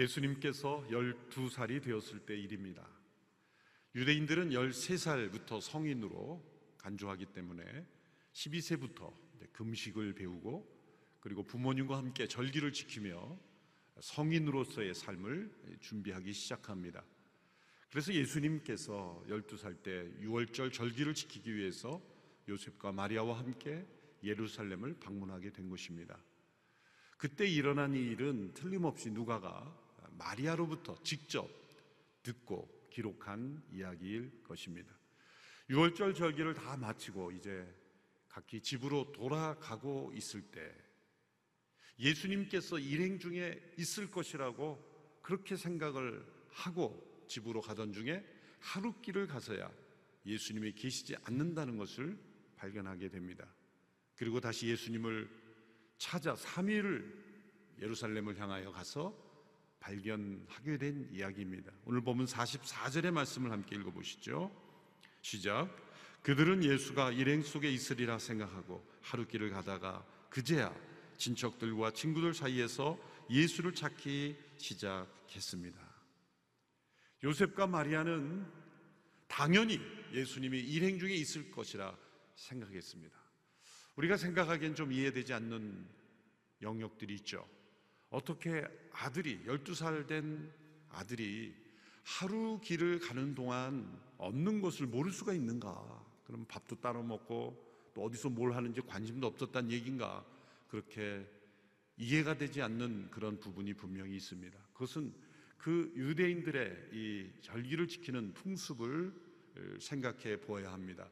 예수님께서 12살이 되었을 때 일입니다. 유대인들은 13살부터 성인으로 간주하기 때문에 12세부터 금식을 배우고 그리고 부모님과 함께 절기를 지키며 성인으로서의 삶을 준비하기 시작합니다. 그래서 예수님께서 12살 때 6월절 절기를 지키기 위해서 요셉과 마리아와 함께 예루살렘을 방문하게 된 것입니다. 그때 일어난 이 일은 틀림없이 누가가 마리아로부터 직접 듣고 기록한 이야기일 것입니다. 6월절 절기를 다 마치고 이제 각기 집으로 돌아가고 있을 때 예수님께서 일행 중에 있을 것이라고 그렇게 생각을 하고 집으로 가던 중에 하루길을 가서야 예수님이 계시지 않는다는 것을 발견하게 됩니다. 그리고 다시 예수님을 찾아 3일을 예루살렘을 향하여 가서 발견하게 된 이야기입니다. 오늘 보면 44절의 말씀을 함께 읽어보시죠. 시작. 그들은 예수가 일행 속에 있으리라 생각하고 하루 길을 가다가 그제야 친척들과 친구들 사이에서 예수를 찾기 시작했습니다. 요셉과 마리아는 당연히 예수님이 일행 중에 있을 것이라 생각했습니다. 우리가 생각하기엔 좀 이해되지 않는 영역들이 있죠. 어떻게 아들이, 12살 된 아들이 하루 길을 가는 동안 없는 것을 모를 수가 있는가? 그럼 밥도 따로 먹고 또 어디서 뭘 하는지 관심도 없었단 얘기인가? 그렇게 이해가 되지 않는 그런 부분이 분명히 있습니다. 그것은 그 유대인들의 이 절기를 지키는 풍습을 생각해 보아야 합니다.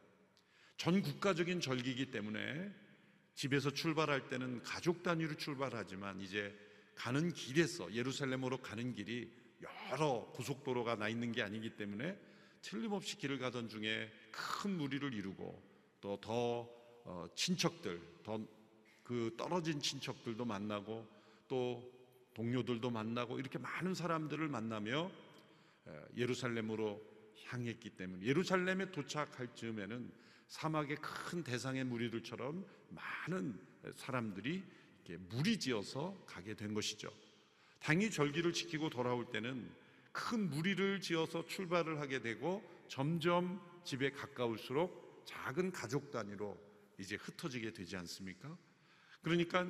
전 국가적인 절기이기 때문에 집에서 출발할 때는 가족 단위로 출발하지만 이제 가는 길에서 예루살렘으로 가는 길이 여러 고속도로가 나 있는 게 아니기 때문에 틀림없이 길을 가던 중에 큰 무리를 이루고 또더 어, 친척들, 더 그 떨어진 친척들도 만나고 또 동료들도 만나고 이렇게 많은 사람들을 만나며 예루살렘으로 향했기 때문에 예루살렘에 도착할 즈음에는 사막의 큰 대상의 무리들처럼 많은 사람들이 이렇게 무리지어서 가게 된 것이죠. 당이 절기를 지키고 돌아올 때는 큰 무리를 지어서 출발을 하게 되고 점점 집에 가까울수록 작은 가족 단위로 이제 흩어지게 되지 않습니까? 그러니까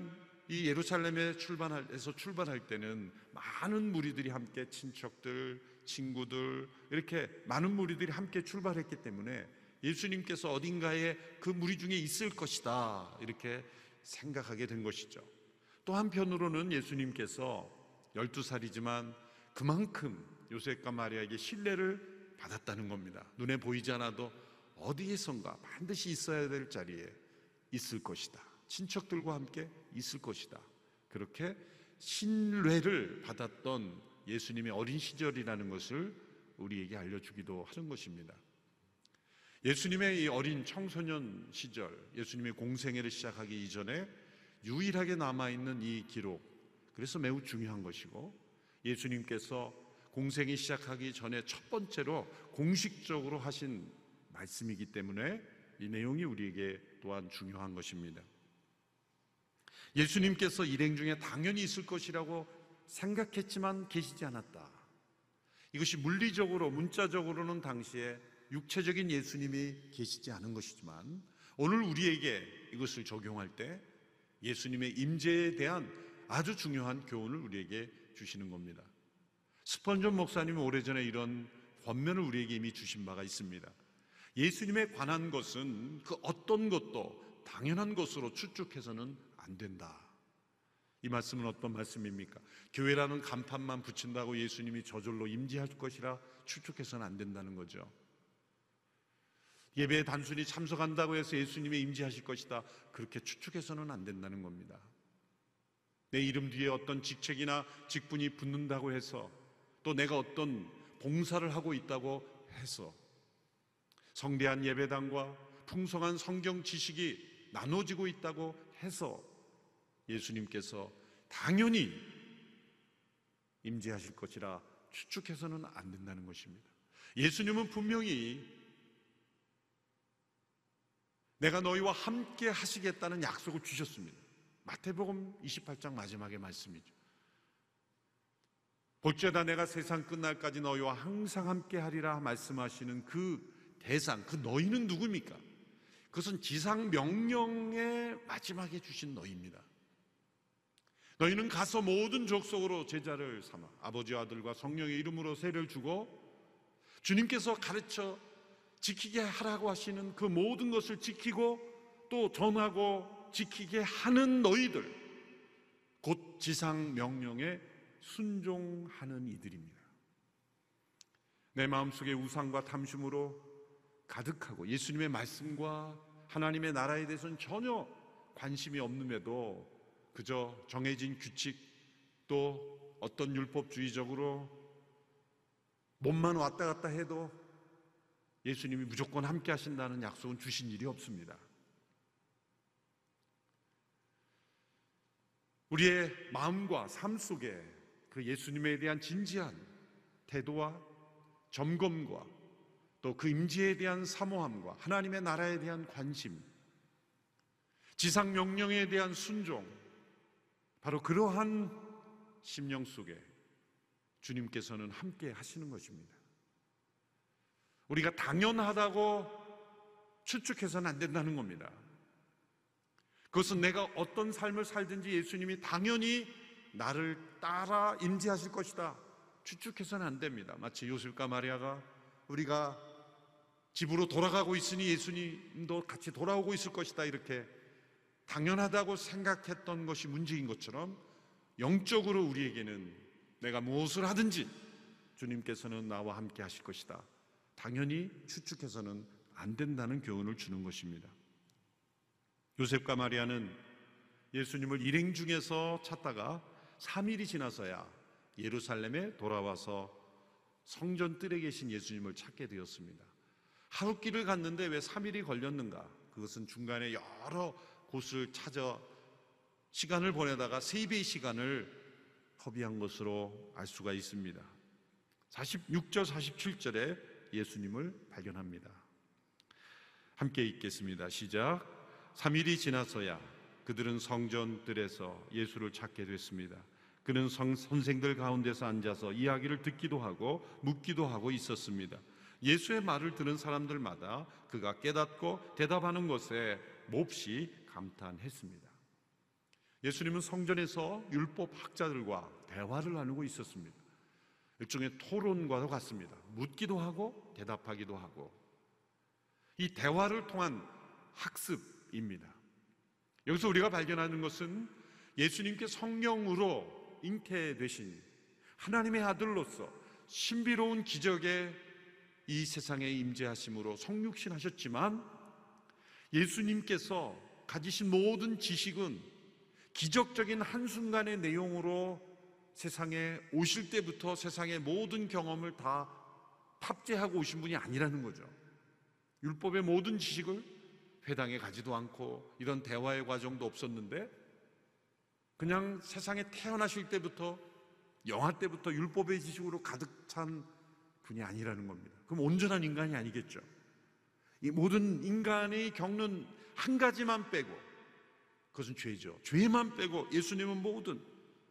이 예루살렘에 출발해서 출발할 때는 많은 무리들이 함께 친척들, 친구들 이렇게 많은 무리들이 함께 출발했기 때문에 예수님께서 어딘가에 그 무리 중에 있을 것이다 이렇게 생각하게 된 것이죠. 또 한편으로는 예수님께서 12살이지만 그만큼 요셉과 마리아에게 신뢰를 받았다는 겁니다. 눈에 보이지 않아도 어디에선가 반드시 있어야 될 자리에 있을 것이다. 친척들과 함께 있을 것이다. 그렇게 신뢰를 받았던 예수님의 어린 시절이라는 것을 우리에게 알려주기도 하는 것입니다. 예수님의 이 어린 청소년 시절, 예수님의 공생애를 시작하기 이전에 유일하게 남아있는 이 기록, 그래서 매우 중요한 것이고, 예수님께서 공생이 시작하기 전에 첫 번째로 공식적으로 하신 말씀이기 때문에 이 내용이 우리에게 또한 중요한 것입니다. 예수님께서 일행 중에 당연히 있을 것이라고 생각했지만 계시지 않았다. 이것이 물리적으로, 문자적으로는 당시에 육체적인 예수님이 계시지 않은 것이지만 오늘 우리에게 이것을 적용할 때 예수님의 임재에 대한 아주 중요한 교훈을 우리에게 주시는 겁니다. 스펀전 목사님은 오래전에 이런 권면을 우리에게 이미 주신 바가 있습니다. 예수님에 관한 것은 그 어떤 것도 당연한 것으로 추측해서는 안 된다. 이 말씀은 어떤 말씀입니까? 교회라는 간판만 붙인다고 예수님이 저절로 임재할 것이라 추측해서는 안 된다는 거죠. 예배에 단순히 참석한다고 해서 예수님이 임재하실 것이다. 그렇게 추측해서는 안 된다는 겁니다. 내 이름 뒤에 어떤 직책이나 직분이 붙는다고 해서 또 내가 어떤 봉사를 하고 있다고 해서 성대한 예배당과 풍성한 성경 지식이 나눠지고 있다고 해서 예수님께서 당연히 임재하실 것이라 추측해서는 안 된다는 것입니다. 예수님은 분명히 내가 너희와 함께 하시겠다는 약속을 주셨습니다. 마태복음 28장 마지막의 말씀이죠. 볼지어다 내가 세상 끝날까지 너희와 항상 함께 하리라 말씀하시는 그 대상, 그 너희는 누굽니까? 그것은 지상 명령의 마지막에 주신 너희입니다. 너희는 가서 모든 족속으로 제자를 삼아 아버지와 아들과 성령의 이름으로 세를 주고 주님께서 가르쳐 지키게 하라고 하시는 그 모든 것을 지키고 또 전하고 지키게 하는 너희들 곧 지상 명령에 순종하는 이들입니다. 내 마음속에 우상과 탐심으로 가득하고 예수님의 말씀과 하나님의 나라에 대해서는 전혀 관심이 없음에도 그저 정해진 규칙 또 어떤 율법주의적으로 몸만 왔다 갔다 해도 예수님이 무조건 함께 하신다는 약속은 주신 일이 없습니다. 우리의 마음과 삶 속에 그 예수님에 대한 진지한 태도와 점검과 또 그 임재에 대한 사모함과 하나님의 나라에 대한 관심, 지상 명령에 대한 순종, 바로 그러한 심령 속에 주님께서는 함께 하시는 것입니다. 우리가 당연하다고 추측해서는 안 된다는 겁니다. 그것은 내가 어떤 삶을 살든지 예수님이 당연히 나를 따라 임재하실 것이다. 추측해서는 안 됩니다. 마치 요셉과 마리아가 우리가 집으로 돌아가고 있으니 예수님도 같이 돌아오고 있을 것이다. 이렇게 당연하다고 생각했던 것이 문제인 것처럼 영적으로 우리에게는 내가 무엇을 하든지 주님께서는 나와 함께 하실 것이다. 당연히 추측해서는 안 된다는 교훈을 주는 것입니다. 요셉과 마리아는 예수님을 일행 중에서 찾다가 3일이 지나서야 예루살렘에 돌아와서 성전 뜰에 계신 예수님을 찾게 되었습니다. 하루 길을 갔는데 왜 3일이 걸렸는가? 그것은 중간에 여러 곳을 찾아 시간을 보내다가 세 배의 시간을 허비한 것으로 알 수가 있습니다. 46절, 47절에 예수님을 발견합니다. 함께 읽겠습니다. 시작. 3일이 지나서야 그들은 성전들에서 예수를 찾게 됐습니다. 그는 성, 선생들 가운데서 앉아서 이야기를 듣기도 하고 묻기도 하고 있었습니다. 예수의 말을 들은 사람들마다 그가 깨닫고 대답하는 것에 몹시 감탄했습니다. 예수님은 성전에서 율법 학자들과 대화를 나누고 있었습니다. 일종의 토론과도 같습니다. 묻기도 하고 대답하기도 하고 이 대화를 통한 학습입니다. 여기서 우리가 발견하는 것은 예수님께 성령으로 잉태되신 하나님의 아들로서 신비로운 기적의 이 세상에 임재하심으로 성육신 하셨지만 예수님께서 가지신 모든 지식은 기적적인 한순간의 내용으로 세상에 오실 때부터 세상의 모든 경험을 다 탑재하고 오신 분이 아니라는 거죠. 율법의 모든 지식을 회당에 가지도 않고 이런 대화의 과정도 없었는데 그냥 세상에 태어나실 때부터 영화 때부터 율법의 지식으로 가득 찬 분이 아니라는 겁니다. 그럼 온전한 인간이 아니겠죠. 이 모든 인간이 겪는 한 가지만 빼고 그것은 죄죠. 죄만 빼고 예수님은 모든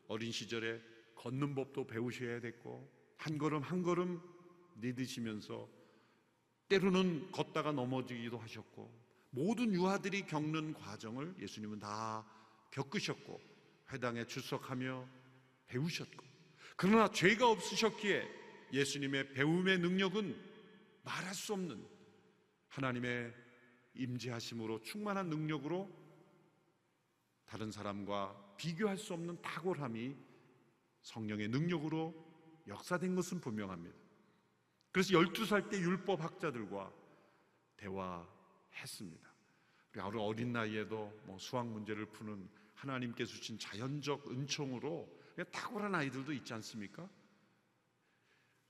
어린 시절에 걷는 법도 배우셔야 됐고 한 걸음 한 걸음 내드시면서 때로는 걷다가 넘어지기도 하셨고 모든 유아들이 겪는 과정을 예수님은 다 겪으셨고 회당에 출석하며 배우셨고 그러나 죄가 없으셨기에 예수님의 배움의 능력은 말할 수 없는 하나님의 임재하심으로 충만한 능력으로 다른 사람과 비교할 수 없는 탁월함이 성령의 능력으로 역사된 것은 분명합니다. 그래서 12살 때 율법 학자들과 대화했습니다. 우리 어린 나이에도 뭐 수학 문제를 푸는 하나님께서 주신 자연적 은총으로 탁월한 아이들도 있지 않습니까?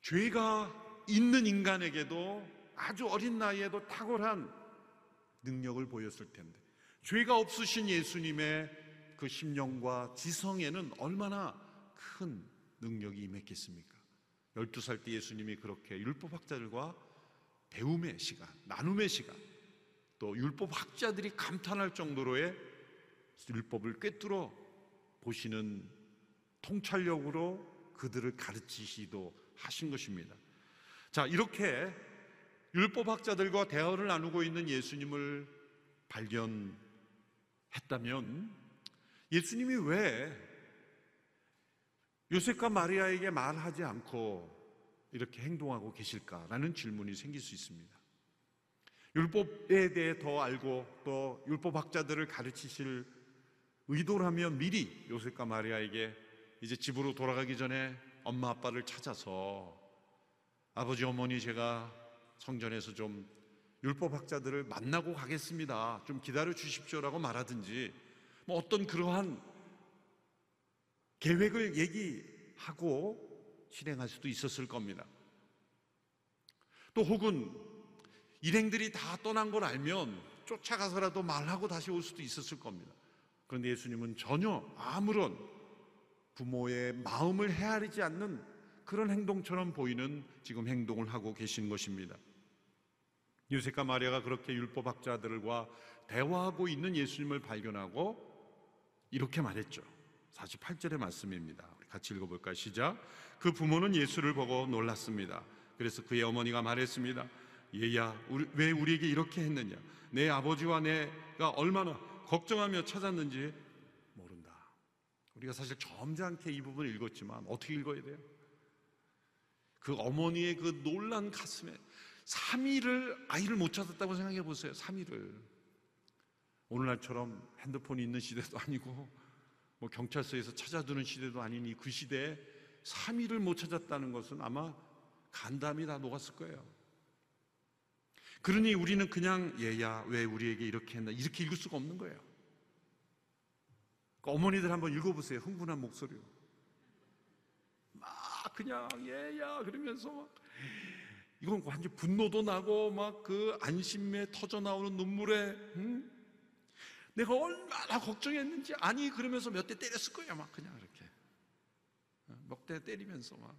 죄가 있는 인간에게도 아주 어린 나이에도 탁월한 능력을 보였을 텐데 죄가 없으신 예수님의 그 심령과 지성에는 얼마나 큰 능력이 임했겠습니까? 12살 때 예수님이 그렇게 율법학자들과 배움의 시간, 나눔의 시간, 또 율법학자들이 감탄할 정도로의 율법을 꿰뚫어 보시는 통찰력으로 그들을 가르치시도 하신 것입니다. 자, 이렇게 율법학자들과 대화를 나누고 있는 예수님을 발견했다면 예수님이 왜 요셉과 마리아에게 말하지 않고 이렇게 행동하고 계실까라는 질문이 생길 수 있습니다. 율법에 대해 더 알고 또 율법학자들을 가르치실 의도라면 미리 요셉과 마리아에게 이제 집으로 돌아가기 전에 엄마 아빠를 찾아서 아버지 어머니 제가 성전에서 좀 율법학자들을 만나고 가겠습니다. 좀 기다려 주십시오라고 말하든지 뭐 어떤 그러한 계획을 얘기하고 실행할 수도 있었을 겁니다. 또 혹은 일행들이 다 떠난 걸 알면 쫓아가서라도 말하고 다시 올 수도 있었을 겁니다. 그런데 예수님은 전혀 아무런 부모의 마음을 헤아리지 않는 그런 행동처럼 보이는 지금 행동을 하고 계신 것입니다. 요셉과 마리아가 그렇게 율법학자들과 대화하고 있는 예수님을 발견하고 이렇게 말했죠. 48절의 말씀입니다. 같이 읽어볼까요? 시작. 그 부모는 예수를 보고 놀랐습니다. 그래서 그의 어머니가 말했습니다. 얘야, 우리, 왜 우리에게 이렇게 했느냐? 내 아버지와 내가 얼마나 걱정하며 찾았는지 모른다. 우리가 사실 점잖게 이 부분을 읽었지만 어떻게 읽어야 돼요? 그 어머니의 그 놀란 가슴에 3일을 아이를 못 찾았다고 생각해 보세요. 3일을. 오늘날처럼 핸드폰이 있는 시대도 아니고 뭐 경찰서에서 찾아두는 시대도 아니니 그 시대에 3일을 못 찾았다는 것은 아마 간담이 다 녹았을 거예요. 그러니 우리는 그냥 얘야 왜 우리에게 이렇게 했나 이렇게 읽을 수가 없는 거예요. 그러니까 어머니들 한번 읽어보세요. 흥분한 목소리로. 막 그냥 얘야 그러면서 막 이건 완전 분노도 나고 막 그 안심에 터져 나오는 눈물에 응? 내가 얼마나 걱정했는지 아니 그러면서 몇 대 때렸을 거야 막 그냥 이렇게 몇 대 때리면서 막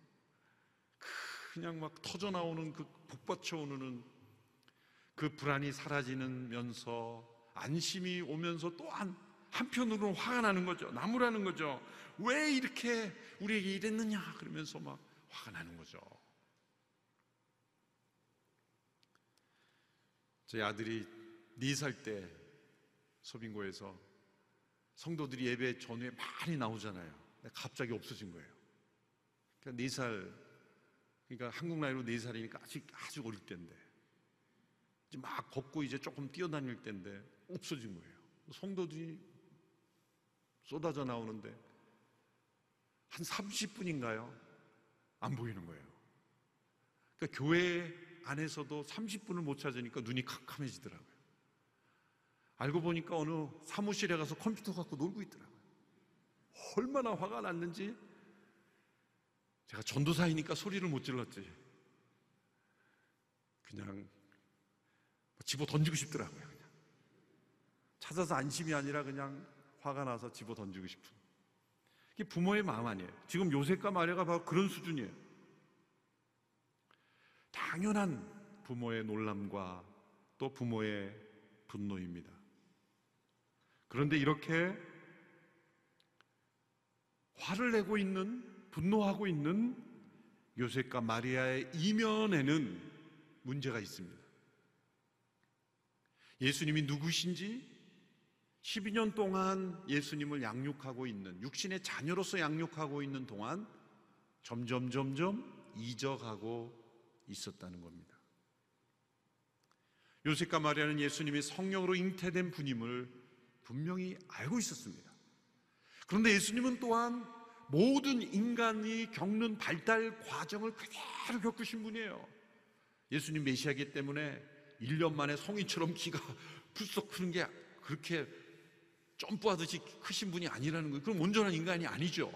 그냥 막 터져 나오는 그 북받쳐 오는 그 불안이 사라지면서 안심이 오면서 또한 한편으로는 화가 나는 거죠. 나무라는 거죠. 왜 이렇게 우리에게 이랬느냐 그러면서 막 화가 나는 거죠. 저희 아들이 네살때 소빙고에서 성도들이 예배 전후에 많이 나오잖아요. 갑자기 없어진 거예요. 그러니까 네 살, 그러니까 한국 나이로 네 살이니까 아직 아주 어릴 때인데 이제 막 걷고 이제 조금 뛰어다닐 때인데 없어진 거예요. 성도들이 쏟아져 나오는데 한 30분인가요? 안 보이는 거예요. 그러니까 교회 안에서도 30분을 못 찾으니까 눈이 캄캄해지더라고요. 알고 보니까 어느 사무실에 가서 컴퓨터 갖고 놀고 있더라고요. 얼마나 화가 났는지 제가 전도사이니까 소리를 못 질렀지. 그냥 집어 던지고 싶더라고요. 그냥. 찾아서 안심이 아니라 그냥 화가 나서 집어 던지고 싶은. 이게 부모의 마음 아니에요. 지금 요셉과 마리아가 바로 그런 수준이에요. 당연한 부모의 놀람과 또 부모의 분노입니다. 그런데 이렇게 화를 내고 있는, 분노하고 있는 요셉과 마리아의 이면에는 문제가 있습니다. 예수님이 누구신지 12년 동안 예수님을 양육하고 있는, 육신의 자녀로서 양육하고 있는 동안 점점, 점점 잊어가고 있었다는 겁니다. 요셉과 마리아는 예수님이 성령으로 잉태된 분임을 분명히 알고 있었습니다. 그런데 예수님은 또한 모든 인간이 겪는 발달 과정을 그대로 겪으신 분이에요. 예수님 메시아기 때문에 1년 만에 성인처럼 키가 불썩 크는 게 그렇게 점프하듯이 크신 분이 아니라는 거예요. 그럼 온전한 인간이 아니죠.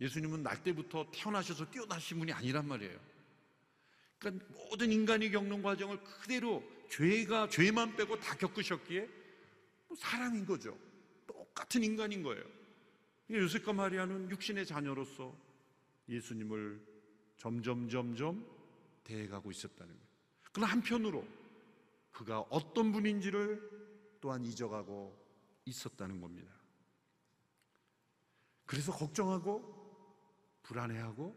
예수님은 날 때부터 태어나셔서 뛰어나신 분이 아니란 말이에요. 그러니까 모든 인간이 겪는 과정을 그대로 죄가 죄만 빼고 다 겪으셨기에 뭐 사람인 거죠. 똑같은 인간인 거예요. 요셉과 마리아는 육신의 자녀로서 예수님을 점점 점점 대해가고 있었다는 거예요. 그러나 한편으로 그가 어떤 분인지를 또한 잊어가고 있었다는 겁니다. 그래서 걱정하고 불안해하고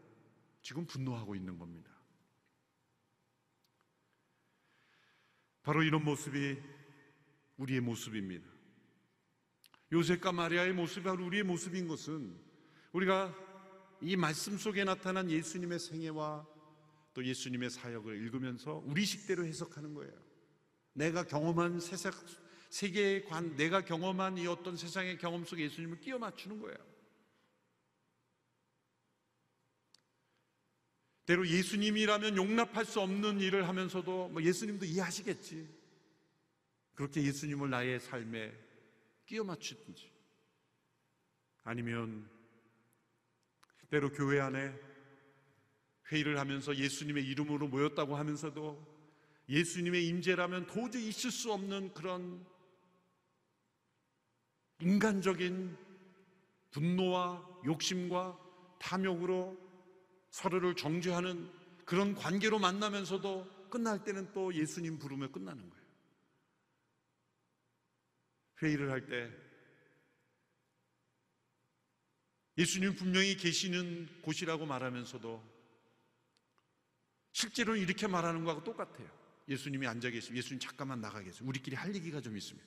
지금 분노하고 있는 겁니다. 바로 이런 모습이 우리의 모습입니다. 요셉과 마리아의 모습이 바로 우리의 모습인 것은 우리가 이 말씀 속에 나타난 예수님의 생애와 또 예수님의 사역을 읽으면서 우리 식대로 해석하는 거예요. 내가 경험한 세상, 세계의 관, 내가 경험한 이 어떤 세상의 경험 속에 예수님을 끼워 맞추는 거예요. 때로 예수님이라면 용납할 수 없는 일을 하면서도 뭐 예수님도 이해하시겠지. 그렇게 예수님을 나의 삶에 끼워 맞추든지 아니면 때로 교회 안에 회의를 하면서 예수님의 이름으로 모였다고 하면서도 예수님의 임재라면 도저히 있을 수 없는 그런 인간적인 분노와 욕심과 탐욕으로 서로를 정죄하는 그런 관계로 만나면서도 끝날 때는 또 예수님 부르며 끝나는 거예요. 회의를 할 때 예수님 분명히 계시는 곳이라고 말하면서도 실제로 이렇게 말하는 거하고 똑같아요. 예수님이 앉아 계시면 예수님 잠깐만 나가 계세요. 우리끼리 할 얘기가 좀 있습니다.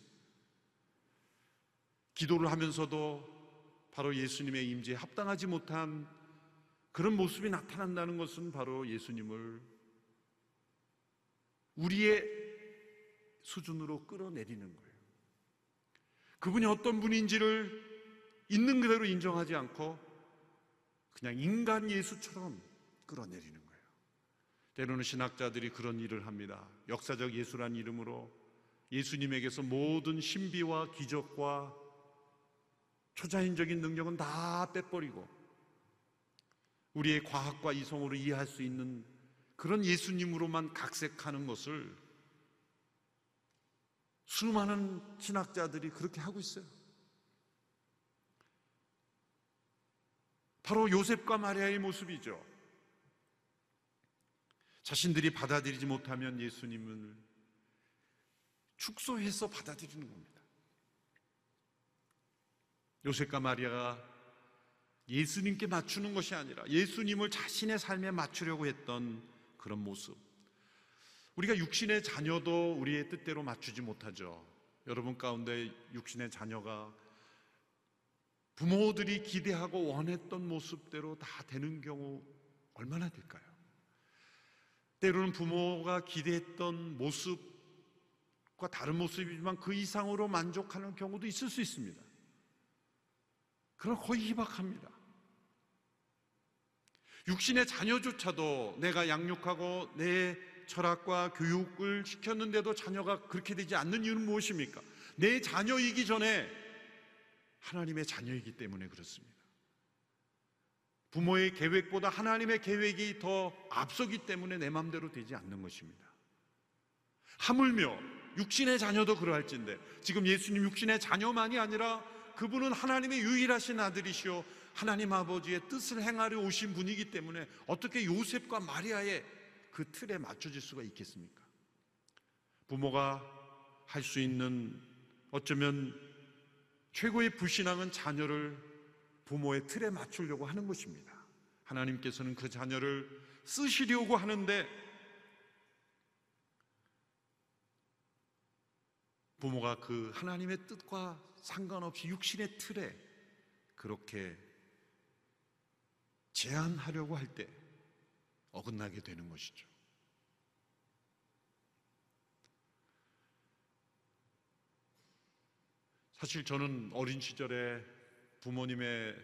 기도를 하면서도 바로 예수님의 임재에 합당하지 못한 그런 모습이 나타난다는 것은 바로 예수님을 우리의 수준으로 끌어내리는 거예요. 그분이 어떤 분인지를 있는 그대로 인정하지 않고 그냥 인간 예수처럼 끌어내리는 거예요. 때로는 신학자들이 그런 일을 합니다. 역사적 예수란 이름으로 예수님에게서 모든 신비와 기적과 초자연적인 능력은 다 빼버리고 우리의 과학과 이성으로 이해할 수 있는 그런 예수님으로만 각색하는 것을 수많은 신학자들이 그렇게 하고 있어요. 바로 요셉과 마리아의 모습이죠. 자신들이 받아들이지 못하면 예수님을 축소해서 받아들이는 겁니다. 요셉과 마리아가 예수님께 맞추는 것이 아니라 예수님을 자신의 삶에 맞추려고 했던 그런 모습. 우리가 육신의 자녀도 우리의 뜻대로 맞추지 못하죠. 여러분 가운데 육신의 자녀가 부모들이 기대하고 원했던 모습대로 다 되는 경우 얼마나 될까요? 때로는 부모가 기대했던 모습과 다른 모습이지만 그 이상으로 만족하는 경우도 있을 수 있습니다. 그럼 거의 희박합니다. 육신의 자녀조차도 내가 양육하고 내 철학과 교육을 시켰는데도 자녀가 그렇게 되지 않는 이유는 무엇입니까? 내 자녀이기 전에 하나님의 자녀이기 때문에 그렇습니다. 부모의 계획보다 하나님의 계획이 더 앞서기 때문에 내 마음대로 되지 않는 것입니다. 하물며 육신의 자녀도 그러할진데 지금 예수님 육신의 자녀만이 아니라 그분은 하나님의 유일하신 아들이시오 하나님 아버지의 뜻을 행하려 오신 분이기 때문에 어떻게 요셉과 마리아의 그 틀에 맞춰질 수가 있겠습니까? 부모가 할 수 있는 어쩌면 최고의 불신앙은 자녀를 부모의 틀에 맞추려고 하는 것입니다. 하나님께서는 그 자녀를 쓰시려고 하는데 부모가 그 하나님의 뜻과 상관없이 육신의 틀에 그렇게 제한하려고 할 때 어긋나게 되는 것이죠. 사실 저는 어린 시절에 부모님의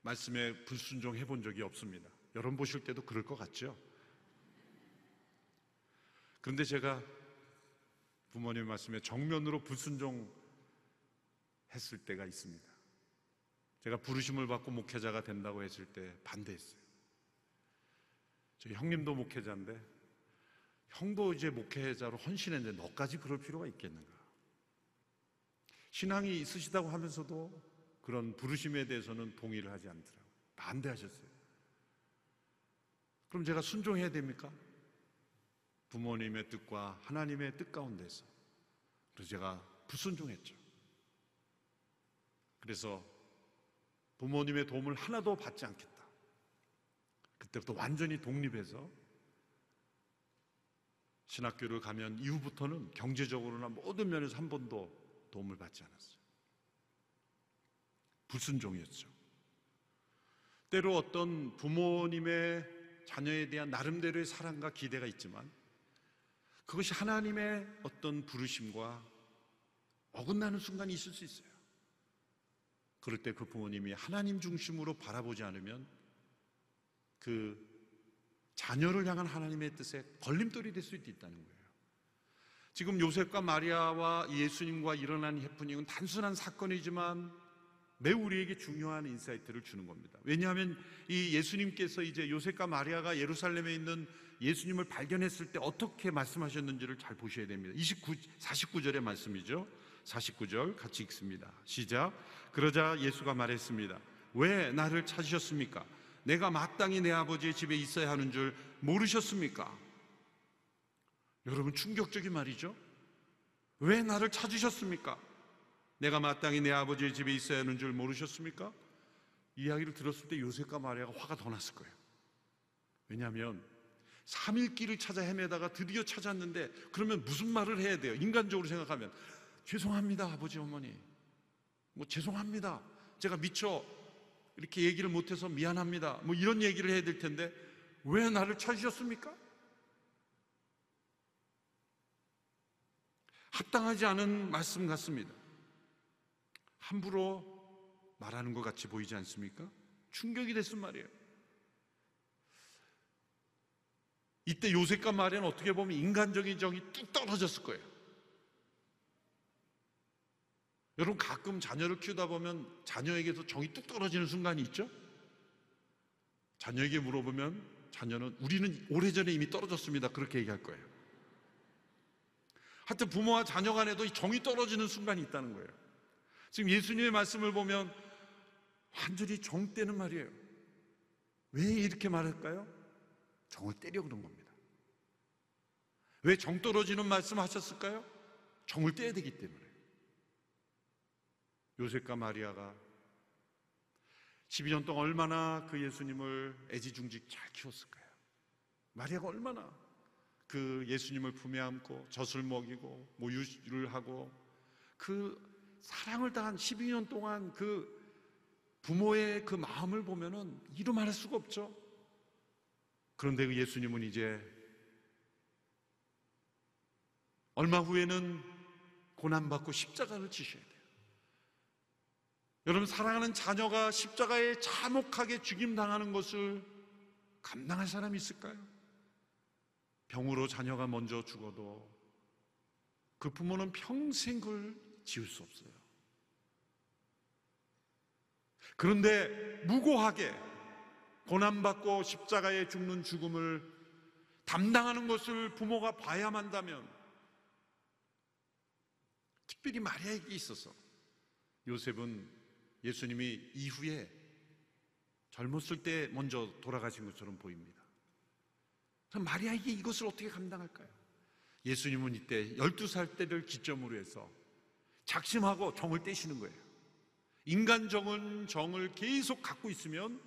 말씀에 불순종해 본 적이 없습니다. 여러분 보실 때도 그럴 것 같죠? 그런데 제가 부모님 말씀에 정면으로 불순종 했을 때가 있습니다. 제가 부르심을 받고 목회자가 된다고 했을 때 반대했어요. 저희 형님도 목회자인데 형도 이제 목회자로 헌신했는데 너까지 그럴 필요가 있겠는가? 신앙이 있으시다고 하면서도 그런 부르심에 대해서는 동의를 하지 않더라고요. 반대하셨어요. 그럼 제가 순종해야 됩니까? 부모님의 뜻과 하나님의 뜻 가운데서. 그래서 제가 불순종했죠. 그래서 부모님의 도움을 하나도 받지 않겠다. 그때부터 완전히 독립해서 신학교를 가면 이후부터는 경제적으로나 모든 면에서 한 번도 도움을 받지 않았어요. 불순종이었죠. 때로 어떤 부모님의 자녀에 대한 나름대로의 사랑과 기대가 있지만 그것이 하나님의 어떤 부르심과 어긋나는 순간이 있을 수 있어요. 그럴 때 그 부모님이 하나님 중심으로 바라보지 않으면 그 자녀를 향한 하나님의 뜻에 걸림돌이 될수 있다는 거예요. 지금 요셉과 마리아와 예수님과 일어난 해프닝은 단순한 사건이지만 매우 우리에게 중요한 insight를 주는 겁니다. 왜냐하면 이 예수님께서 이제 요셉과 마리아가 예루살렘에 있는 예수님을 발견했을 때 어떻게 말씀하셨는지를 잘 보셔야 됩니다. 29, 49절의 말씀이죠. 49절 같이 읽습니다. 시작. 그러자 예수가 말했습니다. 왜 나를 찾으셨습니까? 내가 마땅히 내 아버지의 집에 있어야 하는 줄 모르셨습니까? 여러분 충격적인 말이죠. 왜 나를 찾으셨습니까? 내가 마땅히 내 아버지의 집에 있어야 하는 줄 모르셨습니까? 이야기를 들었을 때 요셉과 마리아가 화가 더 났을 거예요. 왜냐하면 3일 길을 찾아 헤매다가 드디어 찾았는데 그러면 무슨 말을 해야 돼요? 인간적으로 생각하면 죄송합니다 아버지 어머니 뭐 죄송합니다 제가 미처 이렇게 얘기를 못해서 미안합니다 뭐 이런 얘기를 해야 될 텐데 왜 나를 찾으셨습니까? 합당하지 않은 말씀 같습니다 함부로 말하는 것 같이 보이지 않습니까? 충격이 됐단 말이에요 이때 요셉과 마리아는 어떻게 보면 인간적인 정이 뚝 떨어졌을 거예요. 여러분 가끔 자녀를 키우다 보면 자녀에게서 정이 뚝 떨어지는 순간이 있죠? 자녀에게 물어보면 자녀는 우리는 오래전에 이미 떨어졌습니다. 그렇게 얘기할 거예요. 하여튼 부모와 자녀 간에도 이 정이 떨어지는 순간이 있다는 거예요. 지금 예수님의 말씀을 보면 완전히 정 떼는 말이에요. 왜 이렇게 말할까요? 정을 때려 그런 겁니다. 왜 정 떨어지는 말씀 하셨을까요? 정을 떼야 되기 때문에. 요셉과 마리아가 12년 동안 얼마나 그 예수님을 애지중지 잘 키웠을까요? 마리아가 얼마나 그 예수님을 품에 안고 젖을 먹이고 모유를 하고 그 사랑을 당한 12년 동안 그 부모의 그 마음을 보면은 이루 말할 수가 없죠. 그런데 그 예수님은 이제 얼마 후에는 고난받고 십자가를 지셔야 돼요. 여러분, 사랑하는 자녀가 십자가에 참혹하게 죽임당하는 것을 감당할 사람이 있을까요? 병으로 자녀가 먼저 죽어도 그 부모는 평생 그걸 지울 수 없어요. 그런데 무고하게 고난받고 십자가에 죽는 죽음을 담당하는 것을 부모가 봐야만 한다면 특별히 마리아에게 있어서 요셉은 예수님이 이후에 젊었을 때 먼저 돌아가신 것처럼 보입니다. 마리아에게 이것을 어떻게 감당할까요? 예수님은 이때 12살 때를 기점으로 해서 작심하고 정을 떼시는 거예요. 인간 정은 정을 계속 갖고 있으면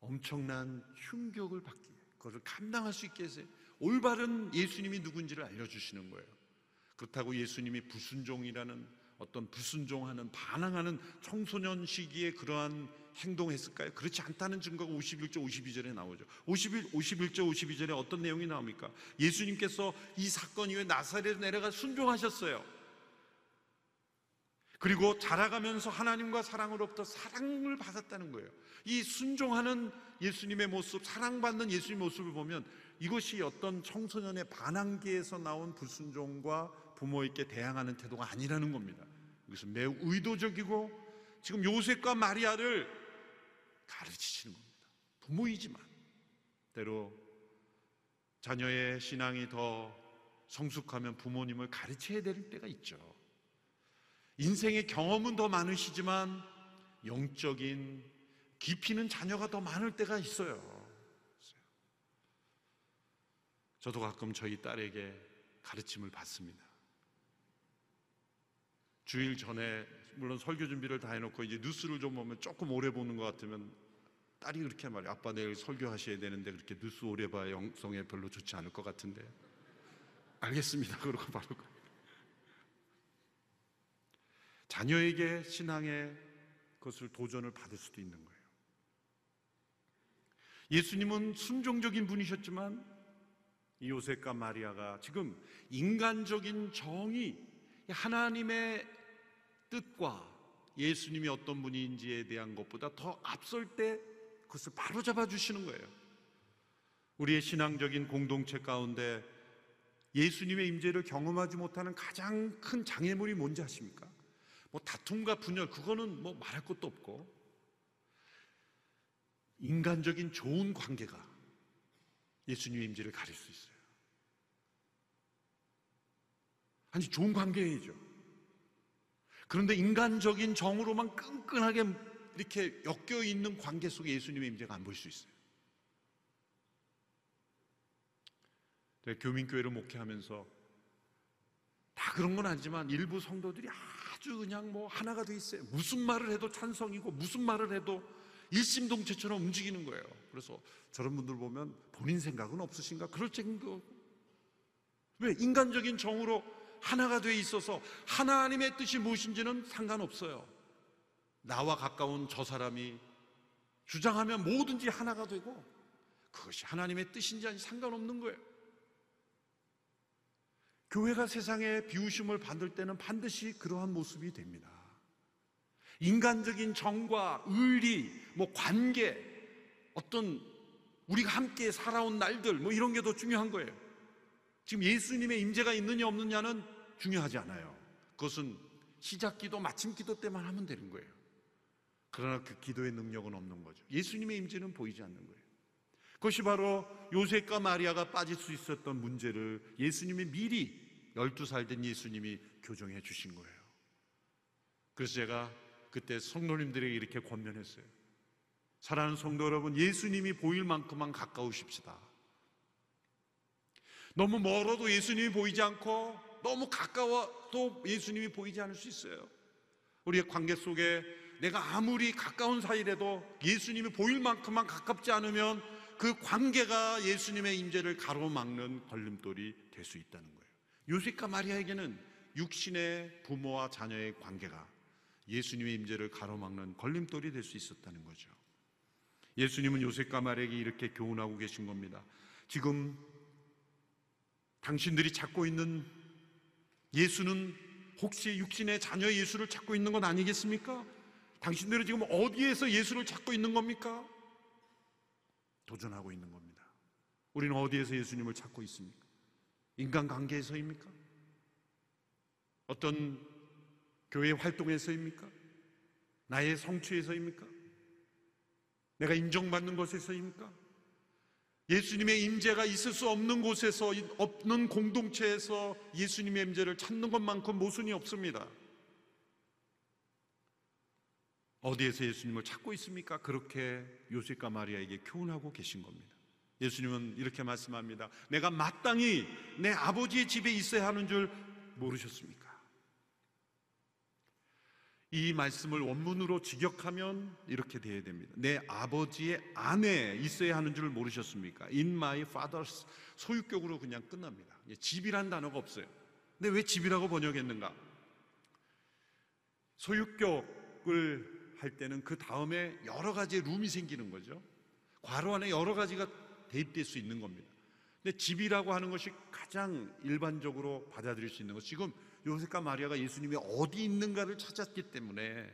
엄청난 흉격을 받기에 그것을 감당할 수 있게 해서 올바른 예수님이 누군지를 알려주시는 거예요. 그렇다고 예수님이 불순종이라는 어떤 불순종하는 반항하는 청소년 시기에 그러한 행동했을까요? 그렇지 않다는 증거가 51절 52절에 나오죠. 51 51절 52절에 어떤 내용이 나옵니까? 예수님께서 이 사건 이후에 나사렛에 내려가 순종하셨어요. 그리고 자라가면서 하나님과 사랑으로부터 사랑을 받았다는 거예요. 이 순종하는 예수님의 모습, 사랑받는 예수님의 모습을 보면 이것이 어떤 청소년의 반항기에서 나온 불순종과 부모에게 대항하는 태도가 아니라는 겁니다. 이것은 매우 의도적이고 지금 요셉과 마리아를 가르치시는 겁니다. 부모이지만 때로 자녀의 신앙이 더 성숙하면 부모님을 가르쳐야 될 때가 있죠. 인생의 경험은 더 많으시지만 영적인 깊이는 자녀가 더 많을 때가 있어요. 저도 가끔 저희 딸에게 가르침을 받습니다. 주일 전에 물론 설교 준비를 다 해놓고 이제 뉴스를 좀 보면 조금 오래 보는 것 같으면 딸이 그렇게 말해 아빠 내일 설교하셔야 되는데 그렇게 뉴스 오래 봐야 영성에 별로 좋지 않을 것 같은데. 알겠습니다. 그러고 바로 가 자녀에게 신앙의 것을 도전을 받을 수도 있는 거예요. 예수님은 순종적인 분이셨지만 이 요셉과 마리아가 지금 인간적인 정의 하나님의 뜻과 예수님이 어떤 분인지에 대한 것보다 더 앞설 때 그것을 바로 잡아 주시는 거예요. 우리의 신앙적인 공동체 가운데 예수님의 임재를 경험하지 못하는 가장 큰 장애물이 뭔지 아십니까? 뭐 다툼과 분열 그거는 뭐 말할 것도 없고 인간적인 좋은 관계가 예수님의 임재를 가릴 수 있어요. 아니 좋은 관계이죠. 그런데 인간적인 정으로만 끈끈하게 이렇게 엮여 있는 관계 속에 예수님의 임재가 안 보일 수 있어요. 교민교회를 목회하면서 다 그런 건 아니지만 일부 성도들이 아주 그냥 뭐 하나가 돼 있어요. 무슨 말을 해도 찬성이고 무슨 말을 해도 일심동체처럼 움직이는 거예요. 그래서 저런 분들 보면 본인 생각은 없으신가? 그럴 정도. 왜? 인간적인 정으로 하나가 돼 있어서 하나님의 뜻이 무엇인지는 상관없어요. 나와 가까운 저 사람이 주장하면 뭐든지 하나가 되고 그것이 하나님의 뜻인지 아닌지 상관없는 거예요. 교회가 세상에 비우심을 받을 때는 반드시 그러한 모습이 됩니다. 인간적인 정과 의리, 뭐 관계, 어떤 우리가 함께 살아온 날들, 뭐 이런 게 더 중요한 거예요. 지금 예수님의 임재가 있느냐 없느냐는 중요하지 않아요. 그것은 시작 기도, 마침 기도 때만 하면 되는 거예요. 그러나 그 기도의 능력은 없는 거죠. 예수님의 임재는 보이지 않는 거예요. 그것이 바로 요셉과 마리아가 빠질 수 있었던 문제를 예수님이 미리 12살 된 예수님이 교정해 주신 거예요. 그래서 제가 그때 성도님들에게 이렇게 권면했어요. 사랑하는 성도 여러분, 예수님이 보일 만큼만 가까우십시다. 너무 멀어도 예수님이 보이지 않고 너무 가까워도 예수님이 보이지 않을 수 있어요. 우리의 관계 속에 내가 아무리 가까운 사이라도 예수님이 보일 만큼만 가깝지 않으면 그 관계가 예수님의 임재를 가로막는 걸림돌이 될 수 있다는 거예요. 요셉과 마리아에게는 육신의 부모와 자녀의 관계가 예수님의 임재를 가로막는 걸림돌이 될 수 있었다는 거죠. 예수님은 요셉과 마리아에게 이렇게 교훈하고 계신 겁니다. 지금 당신들이 찾고 있는 예수는 혹시 육신의 자녀 예수를 찾고 있는 건 아니겠습니까? 당신들은 지금 어디에서 예수를 찾고 있는 겁니까? 도전하고 있는 겁니다. 우리는 어디에서 예수님을 찾고 있습니까? 인간 관계에서입니까? 어떤 교회 활동에서입니까? 나의 성취에서입니까? 내가 인정받는 것에서입니까? 예수님의 임재가 있을 수 없는 곳에서 없는 공동체에서 예수님의 임재를 찾는 것만큼 모순이 없습니다. 어디에서 예수님을 찾고 있습니까? 그렇게 요셉과 마리아에게 교훈하고 계신 겁니다. 예수님은 이렇게 말씀합니다. 내가 마땅히 내 아버지의 집에 있어야 하는 줄 모르셨습니까? 이 말씀을 원문으로 직역하면 이렇게 돼야 됩니다. 내 아버지의 안에 있어야 하는 줄 모르셨습니까? In my father's 소유격으로 그냥 끝납니다. 집이란 단어가 없어요. 근데 왜 집이라고 번역했는가? 소유격을 할 때는 그 다음에 여러 가지의 룸이 생기는 거죠. 괄호 안에 여러 가지가 대입될 수 있는 겁니다. 근데 집이라고 하는 것이 가장 일반적으로 받아들일 수 있는 것. 지금 요셉과 마리아가 예수님이 어디 있는가를 찾았기 때문에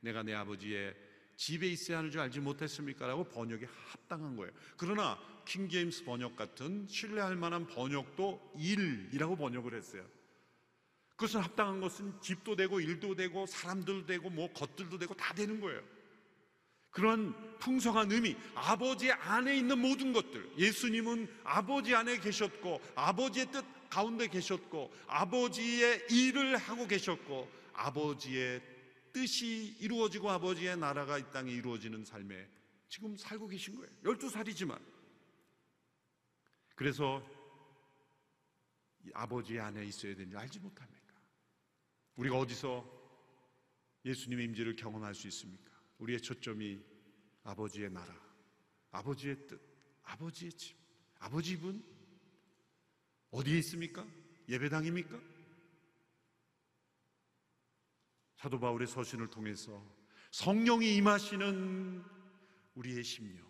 내가 내 아버지의 집에 있어야 하는 줄 알지 못했습니까? 라고 번역이 합당한 거예요. 그러나 킹제임스 번역 같은 신뢰할 만한 번역도 일이라고 번역을 했어요. 그것은 합당한 것은 집도 되고 일도 되고 사람들도 되고 뭐 것들도 되고 다 되는 거예요. 그런 풍성한 의미, 아버지 안에 있는 모든 것들. 예수님은 아버지 안에 계셨고, 아버지의 뜻 가운데 계셨고, 아버지의 일을 하고 계셨고, 아버지의 뜻이 이루어지고 아버지의 나라가 이 땅에 이루어지는 삶에 지금 살고 계신 거예요. 12살이지만. 그래서 아버지 안에 있어야 되는지 알지 못합니까? 우리가 어디서 예수님의 임재를 경험할 수 있습니까? 우리의 초점이 아버지의 나라, 아버지의 뜻, 아버지의 집. 아버지 분 어디에 있습니까? 예배당입니까? 사도 바울의 서신을 통해서 성령이 임하시는 우리의 심령,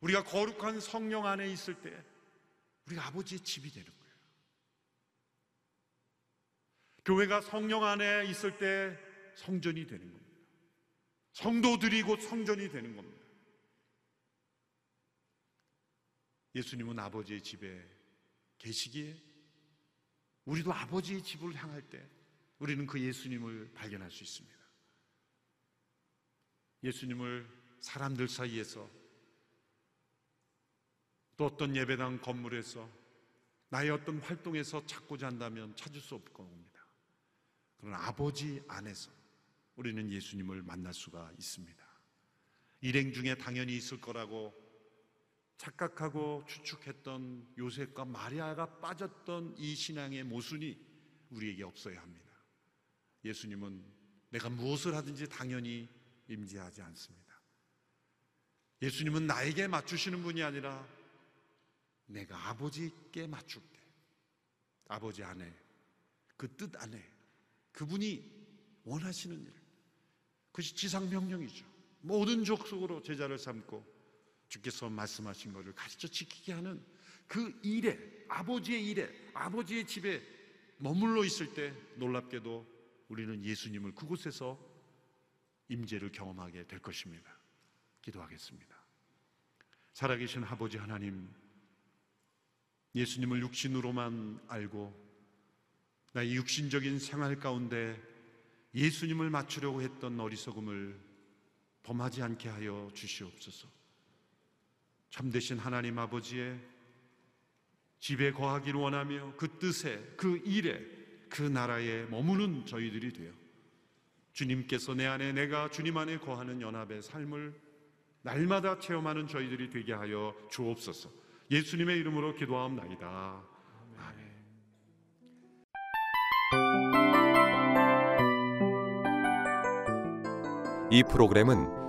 우리가 거룩한 성령 안에 있을 때 우리가 아버지의 집이 되는 거예요. 교회가 성령 안에 있을 때 성전이 되는 겁니다. 성도들이 곧 성전이 되는 겁니다. 예수님은 아버지의 집에 계시기에 우리도 아버지의 집을 향할 때 우리는 그 예수님을 발견할 수 있습니다. 예수님을 사람들 사이에서 또 어떤 예배당 건물에서 나의 어떤 활동에서 찾고자 한다면 찾을 수 없을 겁니다. 그러나 아버지 안에서 우리는 예수님을 만날 수가 있습니다. 일행 중에 당연히 있을 거라고 착각하고 추측했던 요셉과 마리아가 빠졌던 이 신앙의 모순이 우리에게 없어야 합니다. 예수님은 내가 무엇을 하든지 당연히 임재하지 않습니다. 예수님은 나에게 맞추시는 분이 아니라 내가 아버지께 맞출게. 아버지 안에, 그 뜻 안에, 그분이 원하시는 일. 그것이 지상명령이죠. 모든 족속으로 제자를 삼고 주께서 말씀하신 것을 가르쳐 지키게 하는 그 일에, 아버지의 일에, 아버지의 집에 머물러 있을 때 놀랍게도 우리는 예수님을 그곳에서 임재를 경험하게 될 것입니다. 기도하겠습니다. 살아계신 아버지 하나님, 예수님을 육신으로만 알고 나의 육신적인 생활 가운데 예수님을 맞추려고 했던 어리석음을 범하지 않게 하여 주시옵소서. 참되신 하나님 아버지의 집에 거하기를 원하며 그 뜻에, 그 일에, 그 나라에 머무는 저희들이 되어 주님께서 내 안에 내가 주님 안에 거하는 연합의 삶을 날마다 체험하는 저희들이 되게 하여 주옵소서. 예수님의 이름으로 기도하옵나이다. 아멘. 이 프로그램은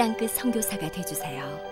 땅끝 성교사가 되주세요